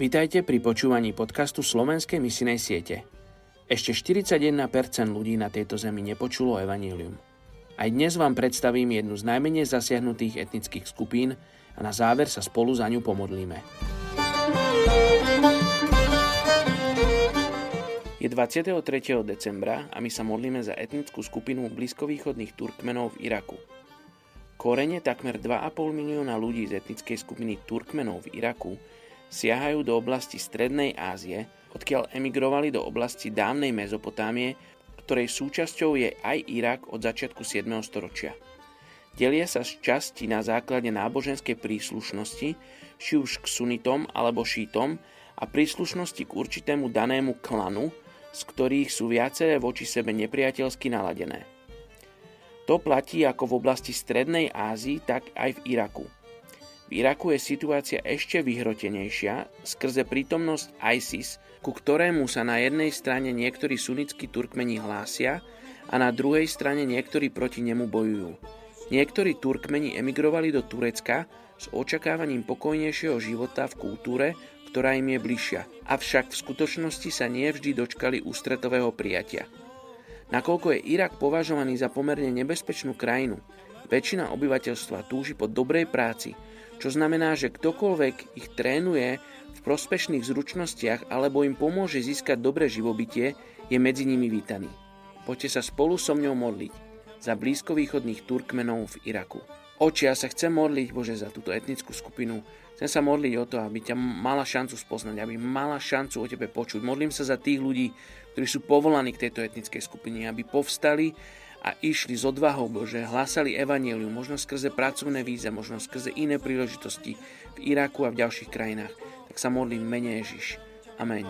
Vítajte pri počúvaní podcastu Slovenskej misinej siete. Ešte 41% ľudí na tejto zemi nepočulo evanílium. Aj dnes vám predstavím jednu z najmenej zasiahnutých etnických skupín a na záver sa spolu za ňu pomodlíme. Je 23. decembra a my sa modlíme za etnickú skupinu blízkovýchodných Turkmenov v Iraku. Korene takmer 2,5 milióna ľudí z etnickej skupiny Turkmenov v Iraku siahajú do oblasti Strednej Ázie, odkiaľ emigrovali do oblasti dávnej Mezopotámie, ktorej súčasťou je aj Irak od začiatku 7. storočia. Delia sa z časti na základe náboženskej príslušnosti, či už k sunitom alebo šítom a príslušnosti k určitému danému klanu, z ktorých sú viaceré voči sebe nepriateľsky naladené. To platí ako v oblasti Strednej Ázii, tak aj v Iraku. V Iraku je situácia ešte vyhrotenejšia skrze prítomnosť ISIS, ku ktorému sa na jednej strane niektorí sunnickí Turkmeni hlásia a na druhej strane niektorí proti nemu bojujú. Niektorí Turkmeni emigrovali do Turecka s očakávaním pokojnejšieho života v kultúre, ktorá im je bližšia, avšak v skutočnosti sa nie vždy dočkali ústretového prijatia. Nakoľko je Irak považovaný za pomerne nebezpečnú krajinu, väčšina obyvateľstva túži po dobrej práci, čo znamená, že ktokoľvek ich trénuje v prospešných zručnostiach alebo im pomôže získať dobré živobytie, je medzi nimi vítaný. Poďte sa spolu so mňou modliť za blízkovýchodných Turkmenov v Iraku. Oči, ja sa chcem modliť, Bože, za túto etnickú skupinu. Chcem sa modliť o to, aby ťa mala šancu spoznať, aby mala šancu o tebe počuť. Modlím sa za tých ľudí, ktorí sú povolaní k tejto etnickej skupine, aby povstali a išli s odvahou Bože, hlásali evaníliu, možno skrze pracovné víza, možno skrze iné príležitosti v Iraku a v ďalších krajinách. Tak sa modlím mene Ježiš. Amen.